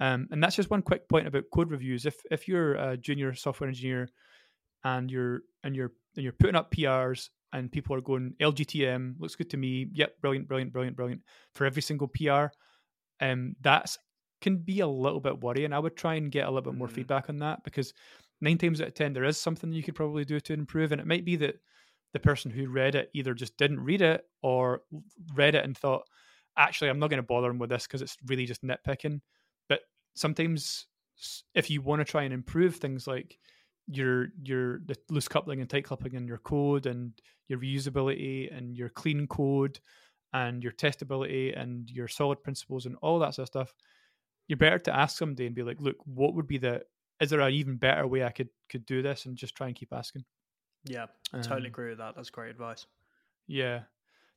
Um, and that's just one quick point about code reviews. If if you're a junior software engineer and you're and you're and you're putting up PRs and people are going LGTM looks good to me. Yep, brilliant, brilliant, brilliant, brilliant for every single PR. Um, that's can be a little bit worrying. I would try and get a little bit more mm. feedback on that because nine times out of ten there is something you could probably do to improve, and it might be that the person who read it either just didn't read it or read it and thought, actually, I'm not going to bother him with this because it's really just nitpicking. But sometimes, if you want to try and improve things like your your the loose coupling and tight coupling in your code and your reusability and your clean code and your testability and your solid principles and all that sort of stuff, you're better to ask somebody and be like, look, what would be the is there an even better way I could could do this and just try and keep asking. Yeah, um, totally agree with that. That's great advice. Yeah.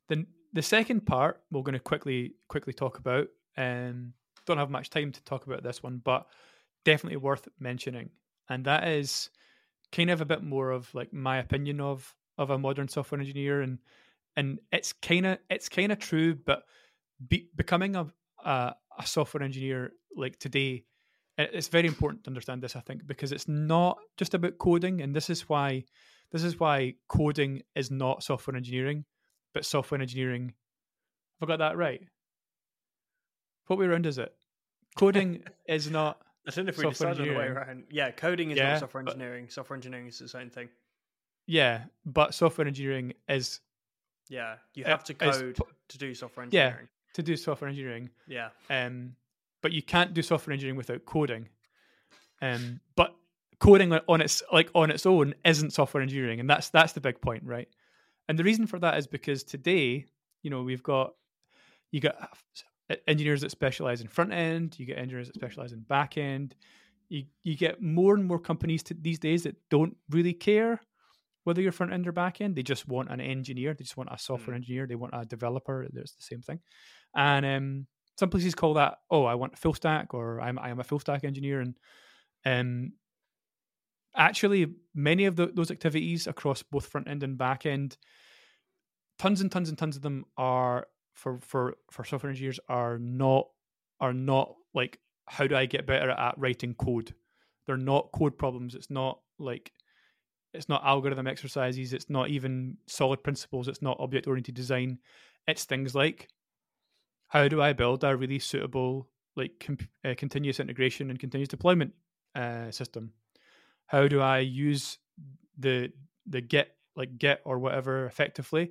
Then the second part we're going to quickly quickly talk about. Um, don't have much time to talk about this one, but definitely worth mentioning, and that is kind of a bit more of like my opinion of of a modern software engineer, and and it's kind of it's kind of true, but be, becoming a, a a software engineer like today it's very important to understand this i think because it's not just about coding and this is why this is why coding is not software engineering, but software engineering. Have I got that right? What way around is it? Coding (laughs) is not. I don't know if we decided the way around. Yeah, coding is yeah, not software engineering. But, software engineering is the same thing. Yeah, but software engineering is. Yeah, you have to code is, to do software engineering. To do software engineering. Yeah. Um, but you can't do software engineering without coding. Um, but coding on its like on its own isn't software engineering, and that's that's the big point, right? And the reason for that is because today, you know, we've got you got engineers that specialize in front end, you get engineers that specialize in back end. You you get more and more companies to, these days that don't really care whether you're front end or back end. They just want an engineer. They just want a software mm. engineer. They want a developer. There's the same thing. And um, some places call that, oh, I want a full stack, or I'm I am a full stack engineer. And um, actually many of the, those activities across both front end and back end tons and tons and tons of them are for for for software engineers are not are not like how do i get better at writing code? They're not code problems. It's not like it's not algorithm exercises. It's not even solid principles. It's not object oriented design. It's things like how do i build a really suitable like com- uh, continuous integration and continuous deployment uh, system how do I use the the Git like Git or whatever effectively?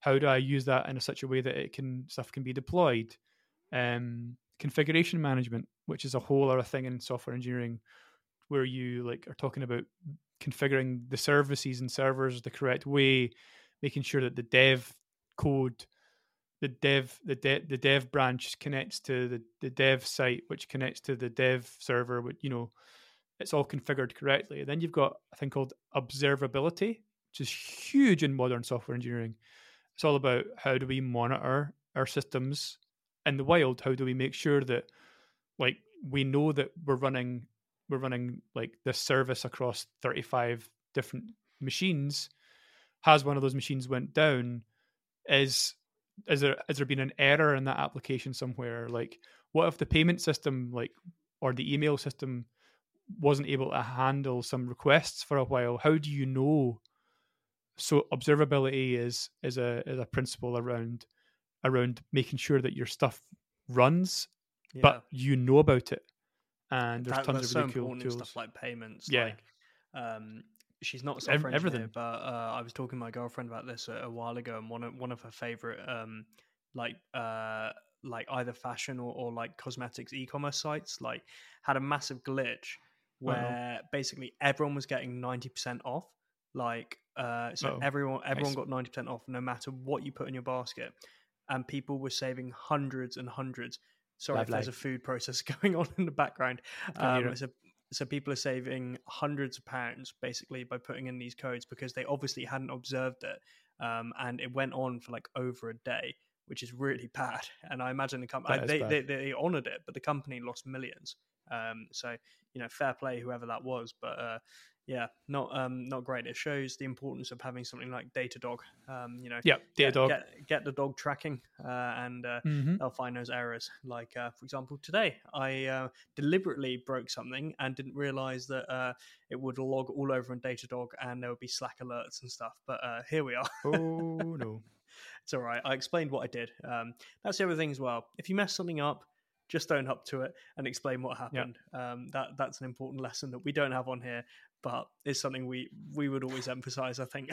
How do I use that in a such a way that it can stuff can be deployed? Um, configuration management, which is a whole other thing in software engineering, where you like are talking about configuring the services and servers the correct way, making sure that the dev code, the dev the de- the dev branch connects to the, the dev site, which connects to the dev server, which you know it's all configured correctly. And then you've got a thing called observability, which is huge in modern software engineering. It's all about how do we monitor our systems in the wild? How do we make sure that like we know that we're running we're running like this service across 35 different machines has one of those machines went down is is there has there been an error in that application somewhere? Like, what if the payment system, like, or the email system, wasn't able to handle some requests for a while? How do you know? So observability is is a is a principle around around making sure that your stuff runs, yeah. but you know about it. And there's that, tons of really so cool tools. stuff like payments. Yeah. Like, um, she's not a software Everything. engineer, but uh, I was talking to my girlfriend about this a, a, while ago, and one of one of her favorite um, like uh, like either fashion or, or like cosmetics e-commerce sites like had a massive glitch where uh-huh. basically everyone was getting ninety percent off. Like uh, so, Uh-oh. everyone everyone nice. got ninety percent off no matter what you put in your basket, and people were saving hundreds and hundreds. Sorry Lovely. if there's a food process (laughs) going on in the background. Um, so so people are saving hundreds of pounds basically by putting in these codes because they obviously hadn't observed it, um, and it went on for like over a day, which is really (laughs) bad. And I imagine the company they, they, they honored it, but the company lost millions. Um, so you know, fair play whoever that was, but uh, yeah, not um, not great. It shows the importance of having something like Datadog. Um, you know, yeah, Datadog. Get, get, get the dog tracking, uh, and uh, mm-hmm. they'll find those errors. Like uh, for example, today I uh, deliberately broke something and didn't realize that uh, it would log all over in Datadog, and there would be Slack alerts and stuff. But uh, here we are. oh (laughs) no, it's all right. I explained what I did. Um, that's the other thing as well. If you mess something up, just own up to it and explain what happened. Yep. Um, that that's an important lesson that we don't have on here but it's something we we would always emphasize. I think.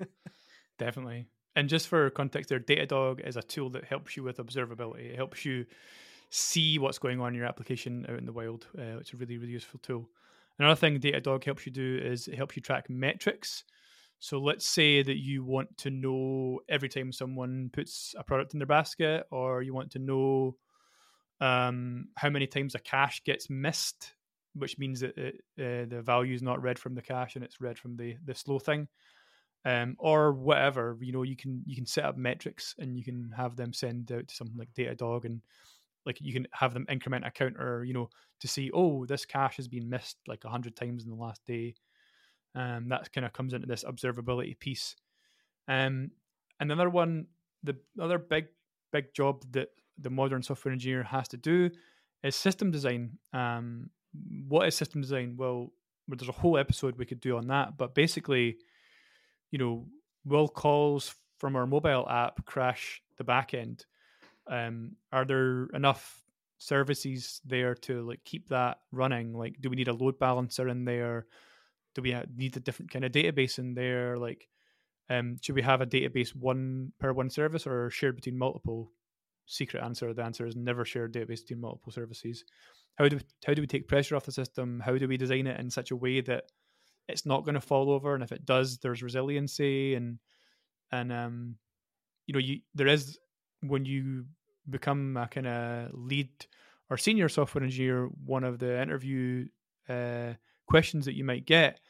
(laughs) Definitely. And just for context, there, Datadog is a tool that helps you with observability. It helps you see what's going on in your application out in the wild. Uh, it's a really, really useful tool. Another thing Datadog helps you do is it helps you track metrics. So let's say that you want to know every time someone puts a product in their basket, or you want to know um, how many times a cache gets missed which means that it, uh, the value is not read from the cache and it's read from the the slow thing, um, or whatever. You know, you can you can set up metrics and you can have them send out to something like Datadog and like you can have them increment a counter. You know, to see oh this cache has been missed like hundred times in the last day. Um, that kind of comes into this observability piece. Um, another one, the other big big job that the modern software engineer has to do is system design. Um, what is system design? Well, there's a whole episode we could do on that, but basically, you know, will calls from our mobile app crash the backend? Um, are there enough services there to like keep that running? Like, do we need a load balancer in there? Do we need a different kind of database in there? Like, um, should we have a database one per one service or shared between multiple? Secret answer: the answer is never share database between multiple services. How do we, how do we take pressure off the system? How do we design it in such a way that it's not going to fall over, and if it does, there's resiliency and and um, you know, you there is when you become a kind of lead or senior software engineer, one of the interview uh, questions that you might get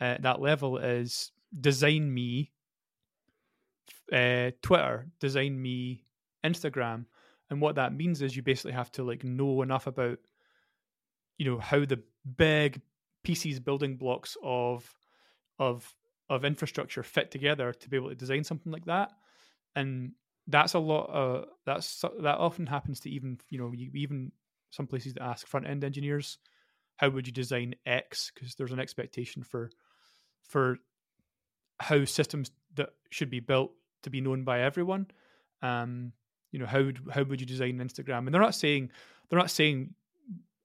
at that level is design me uh, Twitter, design me Instagram. And what that means is you basically have to like know enough about you know how the big pieces building blocks of of of infrastructure fit together to be able to design something like that and that's a lot of that's that often happens to even you know you, even some places that ask front end engineers how would you design x because there's an expectation for for how systems that should be built to be known by everyone um you know how how would you design instagram and they're not saying they're not saying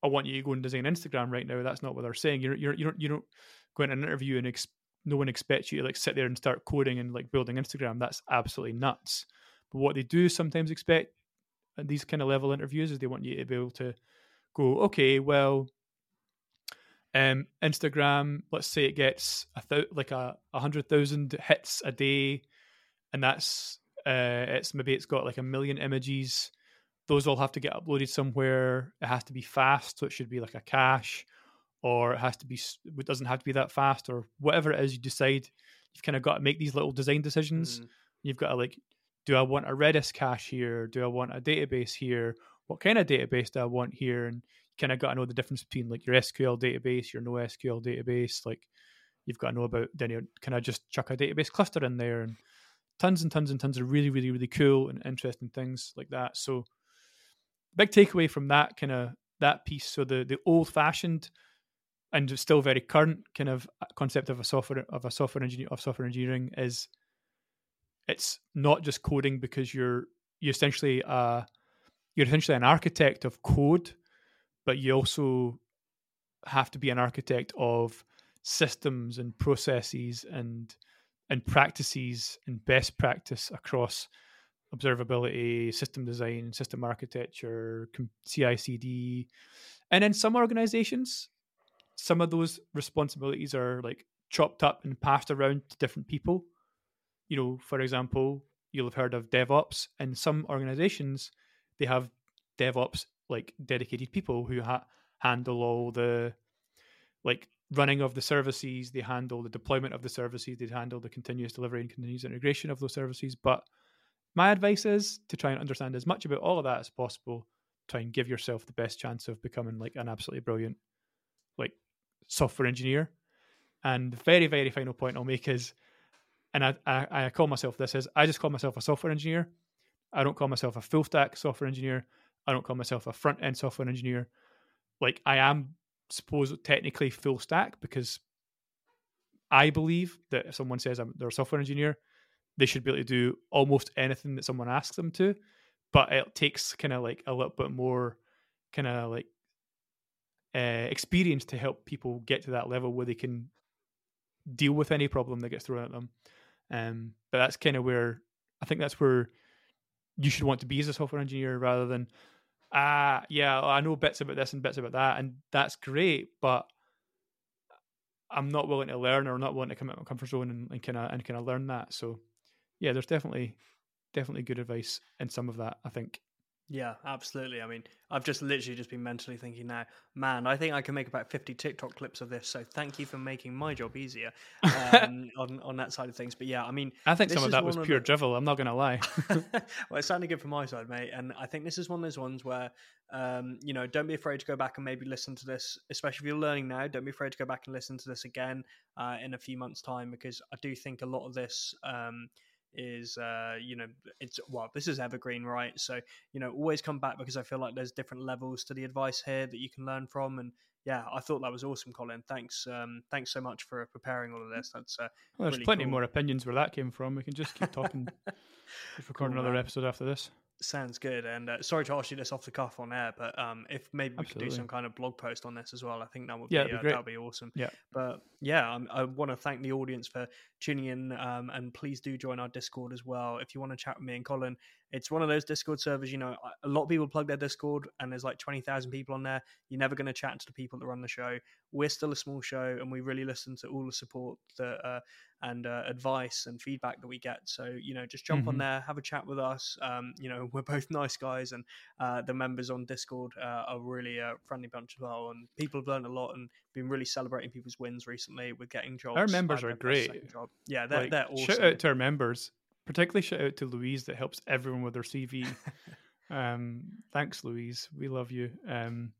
I want you to go and design Instagram right now. That's not what they're saying. You're, you're, you don't you don't go in an interview and ex- no one expects you to like sit there and start coding and like building Instagram. That's absolutely nuts. But what they do sometimes expect at these kind of level interviews is they want you to be able to go, okay, well, um, Instagram, let's say it gets a th- like a hundred thousand hits a day, and that's uh, it's maybe it's got like a million images those all have to get uploaded somewhere. It has to be fast, so it should be like a cache, or it has to be. It doesn't have to be that fast, or whatever it is you decide. You've kind of got to make these little design decisions. Mm. You've got to like, do I want a Redis cache here? Do I want a database here? What kind of database do I want here? And you kind of got to know the difference between like your SQL database, your NoSQL database. Like, you've got to know about then you kind of just chuck a database cluster in there and tons and tons and tons of really, really, really cool and interesting things like that. So, big takeaway from that kind of that piece. So the the old fashioned and still very current kind of concept of a software of a software engineer of software engineering is it's not just coding because you're you essentially uh you're essentially an architect of code, but you also have to be an architect of systems and processes and and practices and best practice across observability, system design, system architecture, CI/CD, and in some organizations, some of those responsibilities are like chopped up and passed around to different people. You know, for example, you'll have heard of DevOps. In some organizations, they have DevOps like dedicated people who ha- handle all the like running of the services, they handle the deployment of the services, they handle the continuous delivery and continuous integration of those services. But my advice is to try and understand as much about all of that as possible. Try and give yourself the best chance of becoming like an absolutely brilliant like software engineer. And the very, very final point I'll make is, and I, I, I call myself this is I just call myself a software engineer. I don't call myself a full stack software engineer. I don't call myself a front end software engineer. Like I am suppose technically full stack because I believe that if someone says they're a software engineer, they should be able to do almost anything that someone asks them to. But it takes kind of like a little bit more kind of like uh, experience to help people get to that level where they can deal with any problem that gets thrown at them. Um, but that's kind of where I think that's where you should want to be as a software engineer rather than ah, yeah, I know bits about this and bits about that, and that's great, but I'm not willing to learn or not willing to come out of my comfort zone and, and kind of and kind of learn that. So, yeah, there's definitely definitely good advice in some of that. I think. Yeah, absolutely. I mean, I've just literally just been mentally thinking now, man, I think I can make about 50 TikTok clips of this. So thank you for making my job easier um, (laughs) on, on that side of things. But yeah, I mean, I think some of that was pure the... drivel. I'm not going to lie. (laughs) well, it sounded good from my side, mate. And I think this is one of those ones where, um, you know, don't be afraid to go back and maybe listen to this, especially if you're learning now. Don't be afraid to go back and listen to this again uh, in a few months' time, because I do think a lot of this. Um, is uh, you know it's well this is evergreen right so you know always come back because i feel like there's different levels to the advice here that you can learn from and yeah i thought that was awesome colin thanks um, thanks so much for preparing all of this that's uh, well, there's really plenty cool. more opinions where that came from we can just keep talking (laughs) just record cool, another man. episode after this Sounds good. And uh, sorry to ask you this off the cuff on air, but um, if maybe we Absolutely. could do some kind of blog post on this as well, I think that would yeah, be, uh, that would be awesome. Yeah. But yeah, um, I want to thank the audience for tuning in, um, and please do join our Discord as well if you want to chat with me and Colin. It's one of those Discord servers. You know, a lot of people plug their Discord, and there's like twenty thousand people on there. You're never going to chat to the people that run the show. We're still a small show, and we really listen to all the support that uh, and uh, advice and feedback that we get. So you know, just jump mm-hmm. on there, have a chat with us. Um, you know, (laughs) we're both nice guys, and uh, the members on Discord uh, are really a friendly bunch as well. And people have learned a lot and been really celebrating people's wins recently with getting jobs. Our members are great. Yeah, they're, like, they're awesome. Shout out to our members, particularly shout out to Louise that helps everyone with their CV. (laughs) um, thanks, Louise. We love you. Um,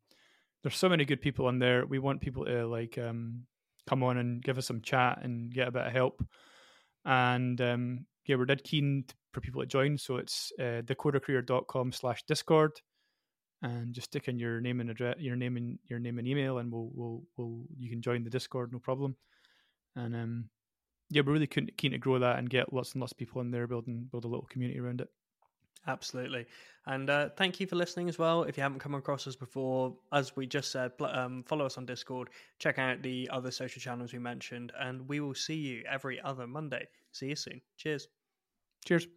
there's so many good people on there. We want people to like um, come on and give us some chat and get a bit of help. And um, yeah, we're dead keen for people to join. So it's uh, decodercareer.com slash discord and just stick in your name and address, your name and your name and email, and we'll we'll we'll you can join the Discord, no problem. And um, yeah, we're really keen, keen to grow that and get lots and lots of people in there, building build a little community around it. Absolutely. And uh, thank you for listening as well. If you haven't come across us before, as we just said, um, follow us on Discord, check out the other social channels we mentioned, and we will see you every other Monday. See you soon. Cheers. Cheers.